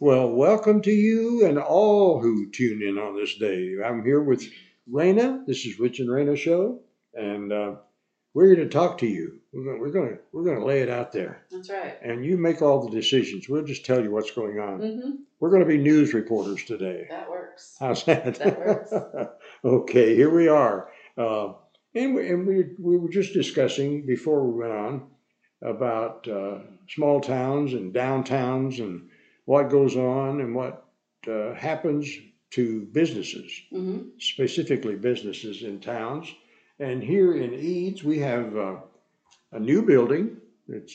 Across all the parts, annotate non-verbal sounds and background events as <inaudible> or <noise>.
Well, welcome to you and all who tune in on this day. I'm here with Raina. This is Rich and Raina Show, and uh, we're here to talk to you. We're going, we're to we're to lay it out there, That's right. and you make all the decisions. We'll just tell you what's going on. hmm We're going to be news reporters today. That works. How's that? That works. <laughs> okay, here we are. Uh, and we, and we, we were just discussing before we went on about uh, small towns and downtowns and what goes on and what uh, happens to businesses, hmm specifically businesses in towns. And here in Eads, we have uh, a new building that's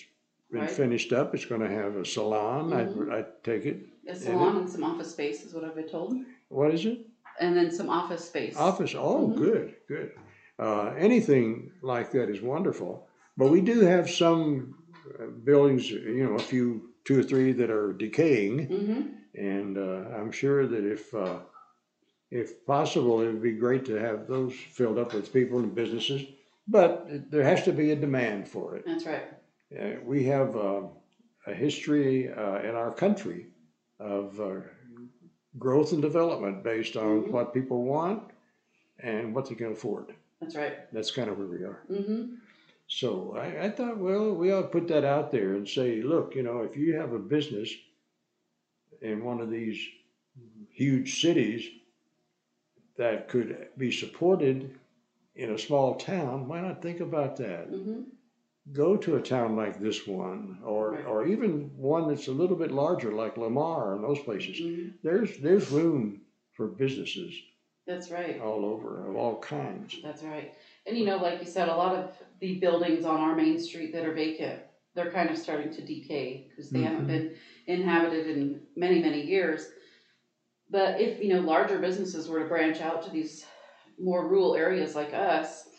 been Right. finished up. It's going to have a salon, Mhm. I, I take it. A salon and some office space is what I've been told, What is it? and then some office space. Office, oh, Mhm. good, good. Uh, anything like that is wonderful. But we do have some uh, buildings, you know, a few, two or three that are decaying. hmm And uh, I'm sure that if, uh, if possible, it would be great to have those filled up with people and businesses. But there has to be a demand for it. That's right. Uh, we have uh, a history uh, in our country of uh, growth and development based on Mhm. what people want and what they can afford. That's right. That's kind of where we are. hmm So I, I thought, well, we ought to put that out there and say, look, you know, if you have a business in one of these huge cities that could be supported in a small town, why not think about that? hmm go to a town like this one, or Right. or even one that's a little bit larger, like Lamar and those places. hmm There's there's room for businesses That's right. all over of all kinds. That's right. And you know, like you said, a lot of the buildings on our main street that are vacant, they're kind of starting to decay because they haven't Mhm. been inhabited in many, many years. But if, you know, larger businesses were to branch out to these more rural areas like us,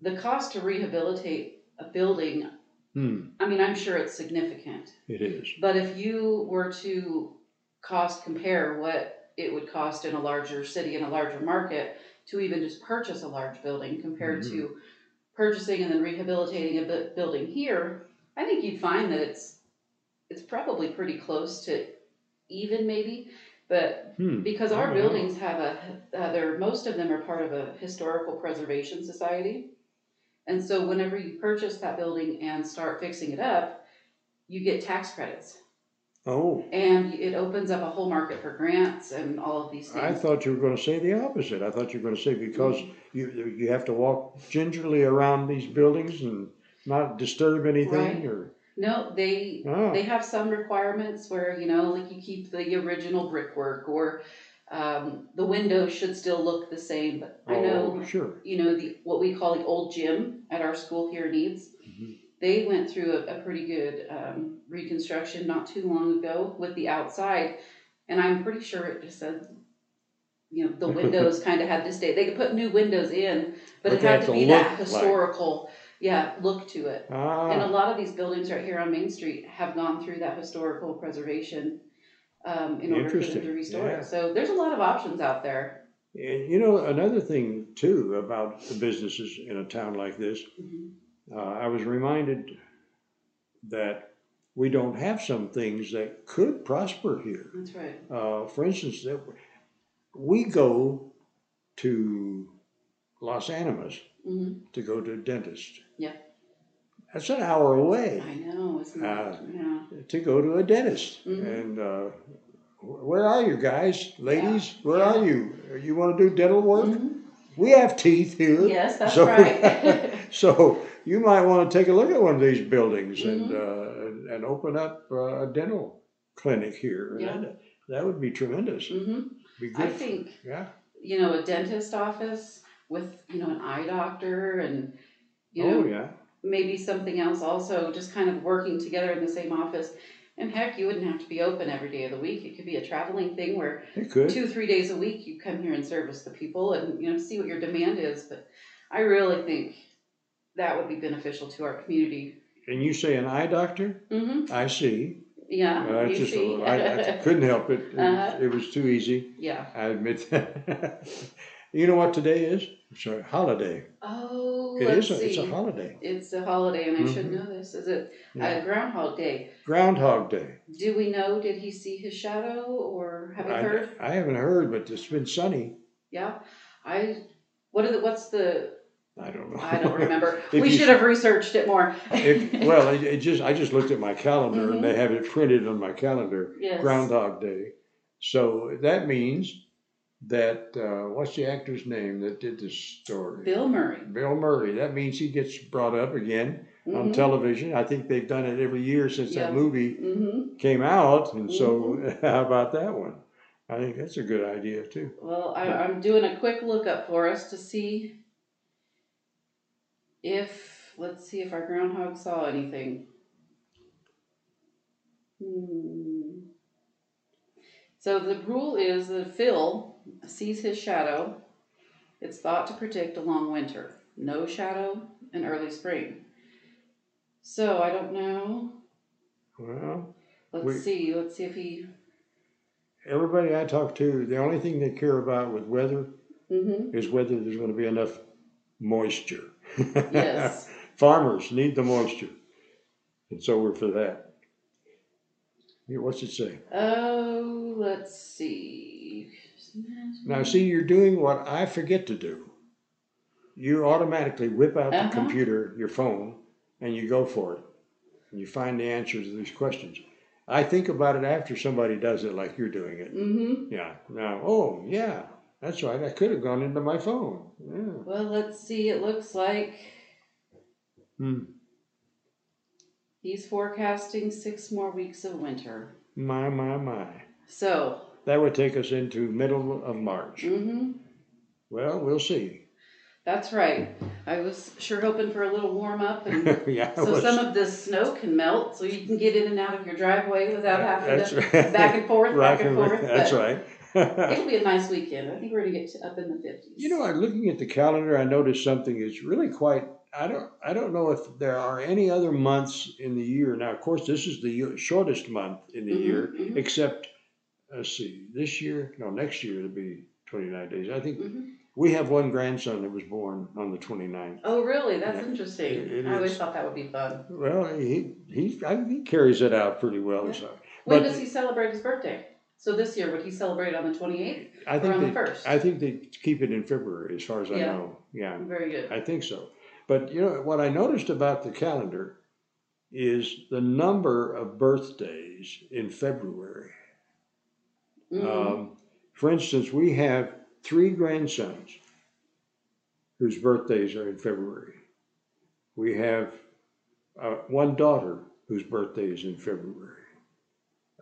the cost to rehabilitate a building, Hmm, I mean, I'm sure it's significant. it is. But if you were to cost compare what it would cost in a larger city, in a larger market, to even just purchase a large building compared to purchasing and then rehabilitating a bu- building here, I think you'd find that it's it's probably pretty close to even maybe. But Hmm. because our know. buildings have a, uh, they're most of them are part of a historical preservation society, and so whenever you purchase that building and start fixing it up, you get tax credits, Oh, and it opens up a whole market for grants and all of these things. I things. thought you were going to say the opposite. I thought you were going to say because you you have to walk gingerly around these buildings and not disturb anything, Right. or No, they oh, they have some requirements where you know like you keep the original brickwork or um, the windows should still look the same. But I know oh, sure. you know the what we call the old gym at our school here in Eads. Mhm. They went through a, a pretty good um, reconstruction not too long ago with the outside, and I'm pretty sure it just said, you know, the <laughs> windows kind of had to stay. They could put new windows in, but, But it had to to be that like- historical, yeah, look to it. And a Ah, lot of these buildings right here on Main Street have gone through that historical preservation um, in order for them to restore yeah. it. So there's a lot of options out there. and you know another thing too about the businesses in a town like this. Mhm. Uh, I was reminded that we don't have some things that could prosper here. That's right. Uh, for instance, that we go to Las Animas hmm to go to a dentist. Yeah. That's an hour away I know, isn't it? Uh, yeah. to go to a dentist. Mhm. And uh, where are you guys, ladies? Where Yeah. are you? You want to do dental work? Mhm. We have teeth here. Yes, that's So- right. <laughs> <laughs> So you might want to take a look at one of these buildings and Mhm. uh, and- and open up uh, a dental clinic here. Yeah. That, that would be tremendous. hmm Be good. I think yeah. you know a dentist office with you know an eye doctor and you know oh yeah. maybe something else also just kind of working together in the same office. And heck, you wouldn't have to be open every day of the week. It could be a traveling thing where It could. two, three days a week you come here and service the people and you know see what your demand is. But I really think that would be beneficial to our community. And you say an eye doctor? Mm-hmm. I see. Yeah, you just see. I, I <laughs> couldn't help it. It, Uh-huh. it was too easy. yeah, I admit that. <laughs> You know what today is? It's a holiday. Oh, It let's is. A, see. it's a holiday. It's a holiday, and I should Mhm. know this. Is it Yeah. uh, Groundhog Day? Groundhog Day. Do we know? Did he see his shadow, or have you I, heard? I haven't heard, but it's been sunny. Yeah, I. What are the? What's the? I don't know. I don't remember. <laughs> If we you- should have researched it more. If, <laughs> well, it, it just I just looked at my calendar and they have it printed on my calendar. yes. Groundhog Day. So that means that uh, what's the actor's name that did this story? Bill Murray. Bill Murray. That means he gets brought up again on Mhm. television. I think they've done it every year since Yeah. that movie Mhm. came out. And so, Mm-hmm. <laughs> how about that one? I think that's a good idea too. Well, I, I'm doing a quick lookup for us to see if let's see if our groundhog saw anything. Hmm. So the rule is that Phil sees his shadow, it's thought to predict a long winter, no shadow, and early spring. So I don't know. Well, Let's We- see. Let's see if he. everybody I talk to, the only thing they care about with weather Mm-hmm. is whether there's going to be enough moisture. Yes. <laughs> Farmers need the moisture. And so we're for that. Yeah, What's it say? Oh, let's see. Now, see, you're doing what I forget to do. You automatically whip out the Uh-huh. computer, your phone, and you go for it. And you find the answers to these questions. I think about it after somebody does it like you're doing it. Mm-hmm. Yeah. Now, oh, yeah, that's right. I could have gone into my phone. Yeah. Well, let's see. It looks like Hmm. he's forecasting six more weeks of winter. My, my, my. So, That would take us into middle of March. mm-hmm. Well, we'll see. That's right. I was sure hoping for a little warm up, and <laughs> yeah. so some of this snow can melt, so you can get in and out of your driveway without having That's to right. <laughs> back and forth, <laughs> back and forth. That's right. It'll be a nice weekend. I think we're gonna get to up in the fifties. you know, I'm looking at the calendar. I noticed something is really quite. I don't. I don't know if there are any other months in the year. Now, of course, this is the shortest month in the Mhm, year, mhm. except. Let's see. This year, no, next year it'll be 29 days. I think Mhm. we have one grandson that was born on the 29th. Oh, really? That's Yeah, interesting. it- it I always is. thought that would be fun. Well, he he I, he carries it out pretty well. Yeah. So. When But- does he celebrate his birthday? So this year, would he celebrate on the twenty eighth I or think on the they, first? I think they keep it in February, as far as I Yeah. know. Yeah, Very good. I think so. But you know what I noticed about the calendar is the number of birthdays in February. Mhm. Um, for instance, we have three grandsons whose birthdays are in February. We have uh, one daughter whose birthday is in February.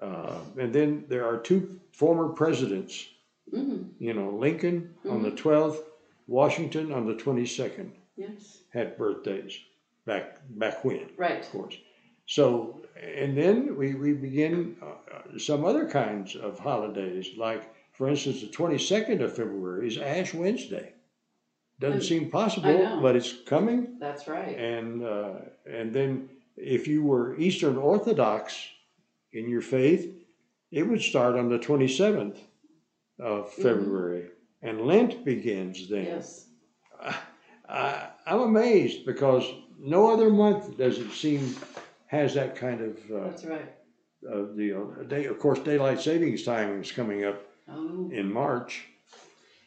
Uh, and then there are two former presidents Mhm. you know, Lincoln on Mm-hmm. the 12th, Washington on the 22nd Yes. had birthdays back back when, Right. of course. So, and then we, we begin uh, uh, some other kinds of holidays, like, for instance, the 22nd of February is Ash Wednesday. Doesn't I- seem possible, but it's coming. That's right. And, uh, and then if you were Eastern Orthodox in your faith, it would start on the 27th of Mhm. February, and Lent begins then. Yes. I, I'm amazed because no other month does it seem has that kind of uh, That's right. uh, deal. Day, of course, daylight savings time is coming up Oh, in March.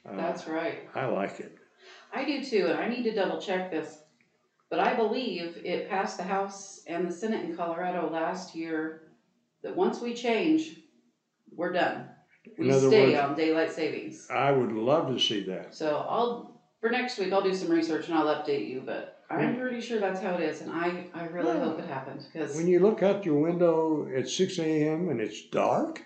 Uh, that's right. I like it. I do too, and I need to double check this. But I believe it passed the House and the Senate in Colorado last year that once we change, we're done. We In other stay words- on daylight savings. I would love to see that. So I'll for next week I'll do some research and I'll update you. But I'm pretty sure that's how it is, and I I really hope it happens because When you look out your window at 6 a.m. and it's dark,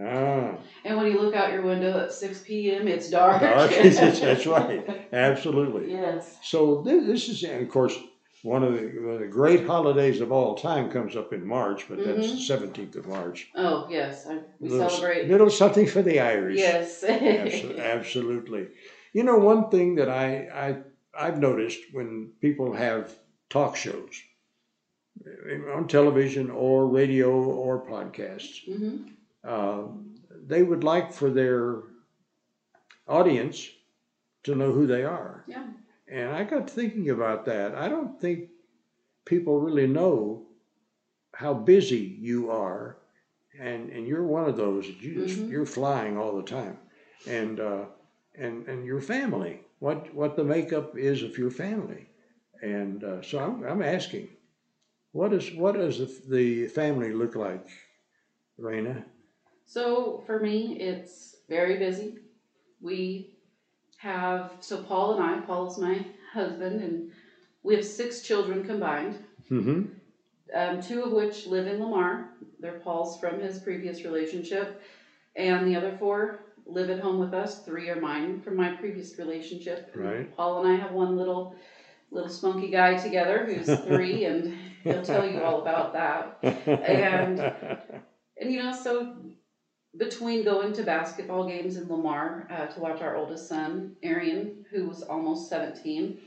ah, and when you look out your window at 6 p.m. it's dark. dark. <laughs> that's <laughs> right. Absolutely. Yes. So this, this is, and of course, one of the, one of the great holidays of all time comes up in March, but that's the 17th of March. Oh yes, I, we Little- celebrate. Little something for the Irish. Yes. <laughs> Abso- Absolutely. You know, one thing that I, I, I've noticed when people have talk shows eh, on television or radio or podcasts, hmm um, they would like for their audience to know who they are. Yeah. And I got thinking about that. I don't think people really know how busy you are, and and you're one of those. You just, Mhm. you're flying all the time, and uh, and and your family. What what the makeup is of your family, and uh, so I'm I'm asking, what is what does the, the family look like, Raina? So for me, it's very busy. We have, so Paul and I, Paul's my husband, and we have six children combined, Mm-hmm. um, two of which live in Lamar. They're Paul's from his previous relationship. And the other four live at home with us. Three are mine from my previous relationship. Right. Paul and I have one little little spunky guy together who's <laughs> three, and he'll tell you all about that. And- And you know, so between going to basketball games in Lamar uh, to watch our oldest son, Arian, who was almost 17,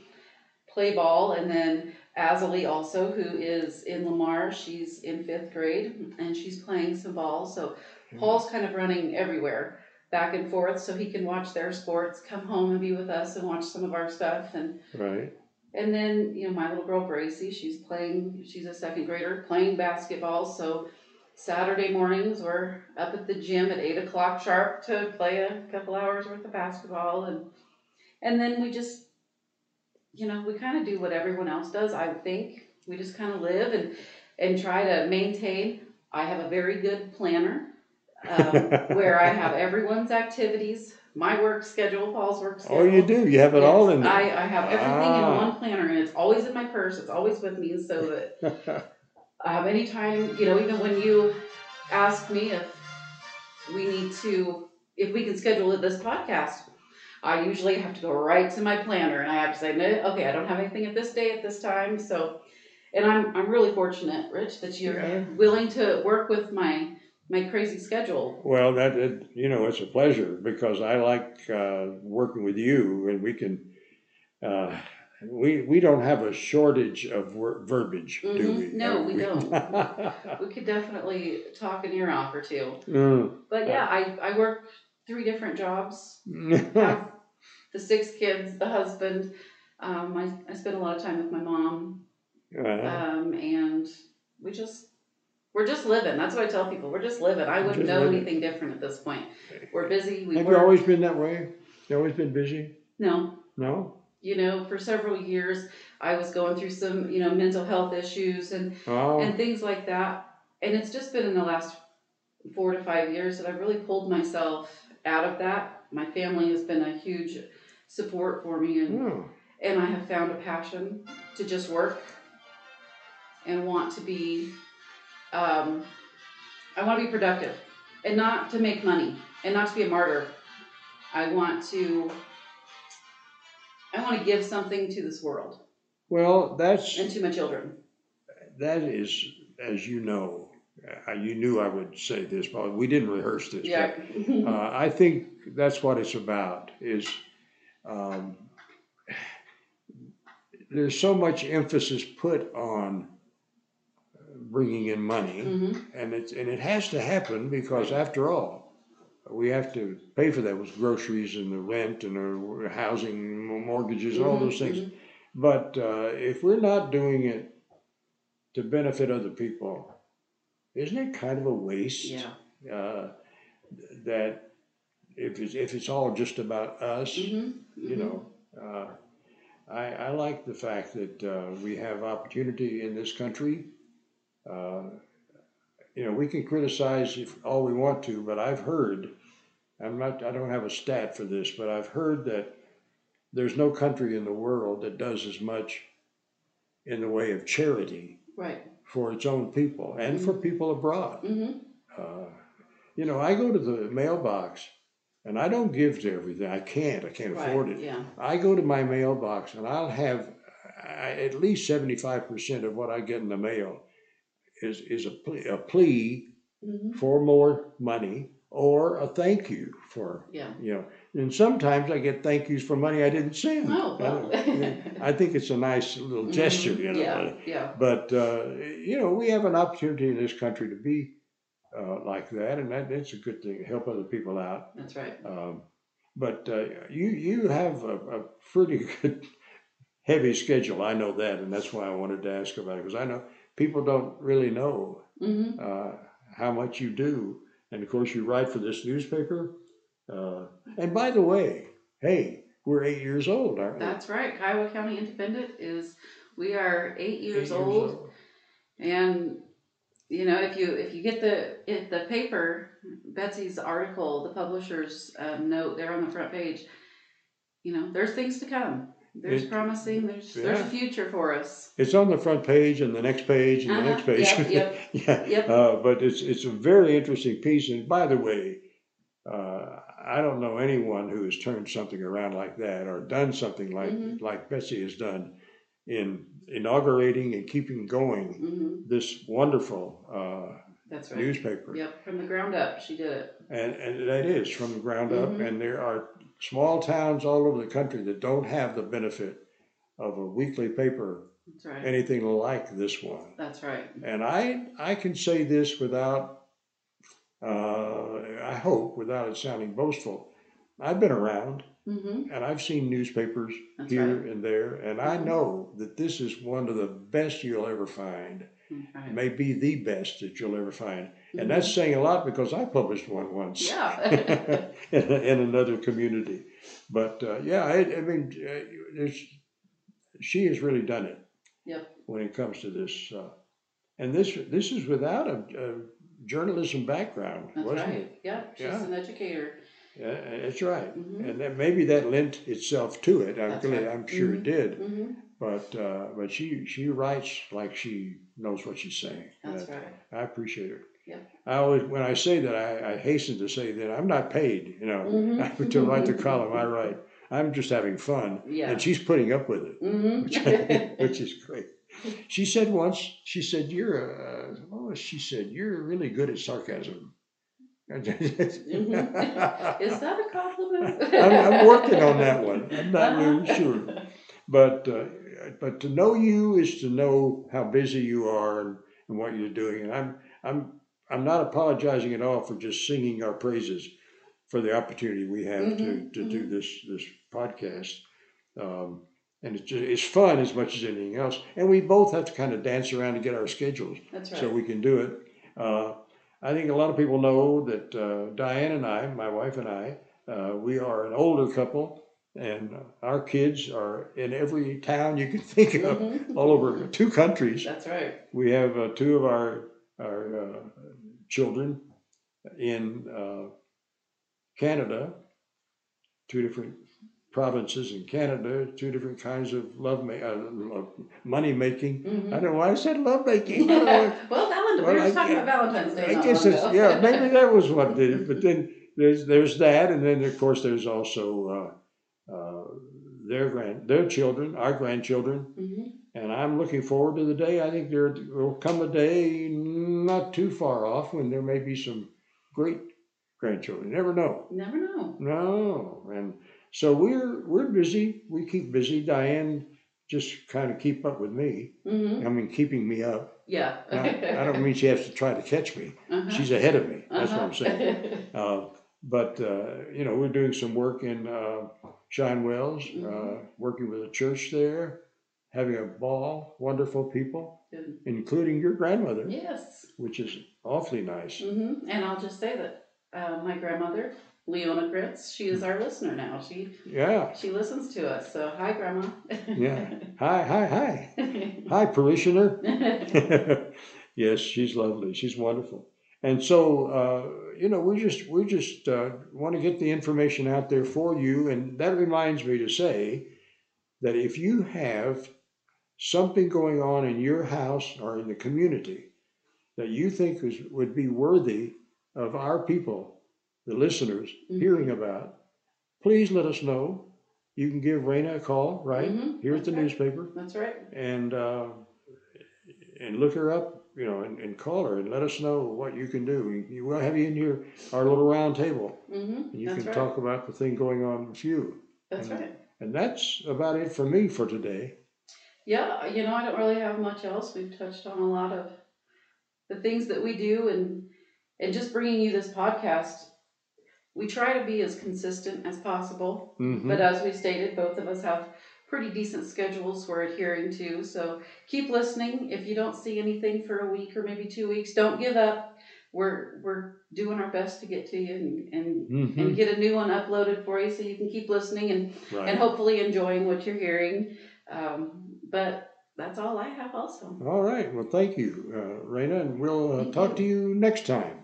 play ball, and then Azalee also, who is in Lamar, she's in fifth grade and she's playing some ball. So Paul's kind of running everywhere, back and forth, so he can watch their sports, come home and be with us and watch some of our stuff. And right. and then, you know, my little girl Gracie, she's playing, she's a second grader, playing basketball. So Saturday mornings, we're up at the gym at eight o'clock sharp to play a couple hours worth of basketball. And, and then we just, you know, we kind of do what everyone else does, I think. We just kind of live and, and try to maintain. I have a very good planner um, <laughs> where I have everyone's activities, my work schedule, Paul's work schedule. Oh, you do. You have it all in there. I, I have everything Ah. in one planner and it's always in my purse. It's always with me so that <laughs> um, anytime, you know, even when you ask me if we need to, if we can schedule it this podcast, I usually have to go right to my planner and I have to say, no, okay, I don't have anything at this day at this time. So, and I'm, I'm really fortunate, Rich, that you're Yeah. willing to work with my, my crazy schedule. Well, that it, you know, it's a pleasure because I like uh, working with you, and we can. Uh, we we don't have a shortage of wor- verbiage, do Mhm. we? No, Uh, we don't. <laughs> We could definitely talk an ear off or two. Mm. But yeah, I, I work three different jobs. <laughs> Have the six kids, the husband. Um, I, I spend a lot of time with my mom. Uh, Um, and we just, we're just living. That's what I tell people. We're just living. I wouldn't Just know living. anything different at this point. We're busy. We have work. you always been that way? You always been busy? no, No. you know, for several years, I was going through some, you know, mental health issues and Oh. and things like that. And it's just been in the last four to five years that I've really pulled myself out of that. My family has been a huge support for me, and, oh. and I have found a passion to just work and want to be, um, I want to be productive and not to make money and not to be a martyr. I want to, I want to give something to this world Well, that's and to my children. that is, as you know, uh, you knew I would say this, but we didn't rehearse this. but Yeah. Uh, I think that's what it's about. Is um, there's so much emphasis put on bringing in money, hmm and it's and it has to happen because after all, we have to pay for that with groceries and the rent and the housing, mortgages, and all those things. But uh, if we're not doing it to benefit other people, isn't it kind of a waste? Yeah. uh, that if it's, if it's all just about us, hmm you know, uh, I, I like the fact that uh, we have opportunity in this country. Uh, you know, we can criticize if all we want to, but I've heard, I'm not, I don't have a stat for this, but I've heard that there's no country in the world that does as much in the way of charity Right. for its own people and for people abroad. hmm Uh, you know, I go to the mailbox and I don't give to everything. I can't. I can't afford it. Yeah. I go to my mailbox and I'll have at least 75% of what I get in the mail is, is a, plea, a plea hmm for more money or a thank you for, Yeah. you know, and sometimes I get thank yous for money I didn't send. Oh, well. I think it's a nice little gesture, you know. Yeah. Yeah. But uh, you know, we have an opportunity in this country to be uh, like that, and that, that's a good thing. Help other people out. That's right. Um, but uh, you you have a, a pretty <laughs> good heavy schedule. I know that, and that's why I wanted to ask about it because I know people don't really know hmm uh, how much you do, and of course you write for this newspaper. Uh, and by the way, hey, we're eight years old, aren't we? That's right. Kiowa County Independent is we are eight years, Eight years old, and you know if you if you get the if the paper Betsy's article, the publisher's um, note there on the front page, you know there's things to come. There's It- promising. There's there's a yeah. future for us. It's on the front page and the next page and the Uh-huh, next page. yep, yep, <laughs> yeah. yep. Uh, but it's it's a very interesting piece. And by the way, uh, I don't know anyone who has turned something around like that or done something like Mhm. like Betsy has done in inaugurating and keeping going hmm this wonderful uh, That's right. newspaper. Yep, from the ground up, she did it. And and that is from the ground up. Mhm. And there are small towns all over the country that don't have the benefit of a weekly paper That's right. anything like this one. That's right. And I, I can say this without, uh, I hope, without it sounding boastful. I've been around hmm and I've seen newspapers That's here right. and there, and I Mhm. know that this is one of the best you'll ever find. Right. Maybe the best that you'll ever find. And that's saying a lot because I published one once Yeah. <laughs> in, in another community. But uh, yeah, I, I mean, uh, there's, she has really done it. Yep. When it comes to this, uh, and this this is without a, a journalism background, That's wasn't right. it? Yep. She's Yeah. an educator. Yeah, that's right. Mhm. And then maybe that lent itself to it. I'm, really- right. I'm sure it did. hmm But uh, but she she writes like she knows what she's saying. That's right. I appreciate her. Yep. I always when I say that I, I hasten to say that I'm not paid. You know, <laughs> Mhm. to write the column I write. I'm just having fun, Yeah. and she's putting up with it, hmm which, <laughs> which is great. She said once, she said, "You're a," what was she said, "You're really good at sarcasm." <laughs> Mhm. Is that a compliment? I'm, I'm working on that one. I'm not really sure, but uh, but to know you is to know how busy you are and, and what you're doing. And I'm I'm I'm not apologizing at all for just singing our praises for the opportunity we have Mhm, to, to do this this podcast. Um, and it's just, it's fun as much as anything else. And we both have to kind of dance around to get our schedules That's right. so we can do it. Uh, I think a lot of people know that uh, Diane and I, my wife and I, uh, we are an older couple, and our kids are in every town you can <laughs> think of, Mhm. all over two countries. That's right. We have uh, two of our our uh, children in uh, Canada, two different provinces in Canada, two different kinds of love, ma- uh, money making. Mhm. I don't know why I said love making. <laughs> I don't know. well, Valentine. Well, we were talking about Valentine's Day. I guess it's ago. yeah, maybe that was what did it. But then <laughs> there's there's that, and then of course there's also uh, uh, their grand their children, our grandchildren, Mhm. and I'm looking forward to the day. I think there will come a day not too far off when there may be some great grandchildren. You never know. Never know. No, and so we're we're busy. We keep busy. Diane just kind of keep up with me. hmm I mean, keeping me up. Yeah. Now, I don't mean she has to try to catch me. Uh-huh. She's ahead of me. That's what I'm Uh-huh. saying. Uh, but uh, you know, we're doing some work in uh, Shine Wells, uh, Mhm. working with a church there, having a ball. Wonderful people, Good. including your grandmother, yes. which is awfully nice. hmm And I'll just say that uh, my grandmother, Leona Kritz, she is our listener now. She Yeah, she listens to us. So hi, Grandma. yeah. <laughs> Hi, hi, hi, hi, parishioner. <laughs> <laughs> yes, she's lovely. She's wonderful. And so, uh, you know, we just we just uh, want to get the information out there for you. And that reminds me to say that if you have something going on in your house or in the community that you think is, would be worthy of our people, the listeners, Mhm. hearing about, please let us know. You can give Raina a call, right? Mhm, Here at the right. newspaper That's right. and uh, and look her up, you know, and, and call her and let us know what you can do. We- We'll have you in here, our little round table, hmm and you That's can right. talk about the thing going on with you. That's and- right. And that's about it for me for today. Yeah, you know, I don't really have much else. We've touched on a lot of the things that we do, and and just bringing you this podcast we try to be as consistent as possible. Mhm. But as we stated, both of us have pretty decent schedules we're adhering to. So keep listening. If you don't see anything for a week or maybe two weeks, don't give up. We're we're doing our best to get to you and and, Mhm. and get a new one uploaded for you so you can keep listening and, Right. and hopefully enjoying what you're hearing. Um, but that's all I have also. All right. Well, thank you, uh, Raina, and we'll uh, talk you. to you next time.